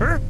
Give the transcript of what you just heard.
Huh?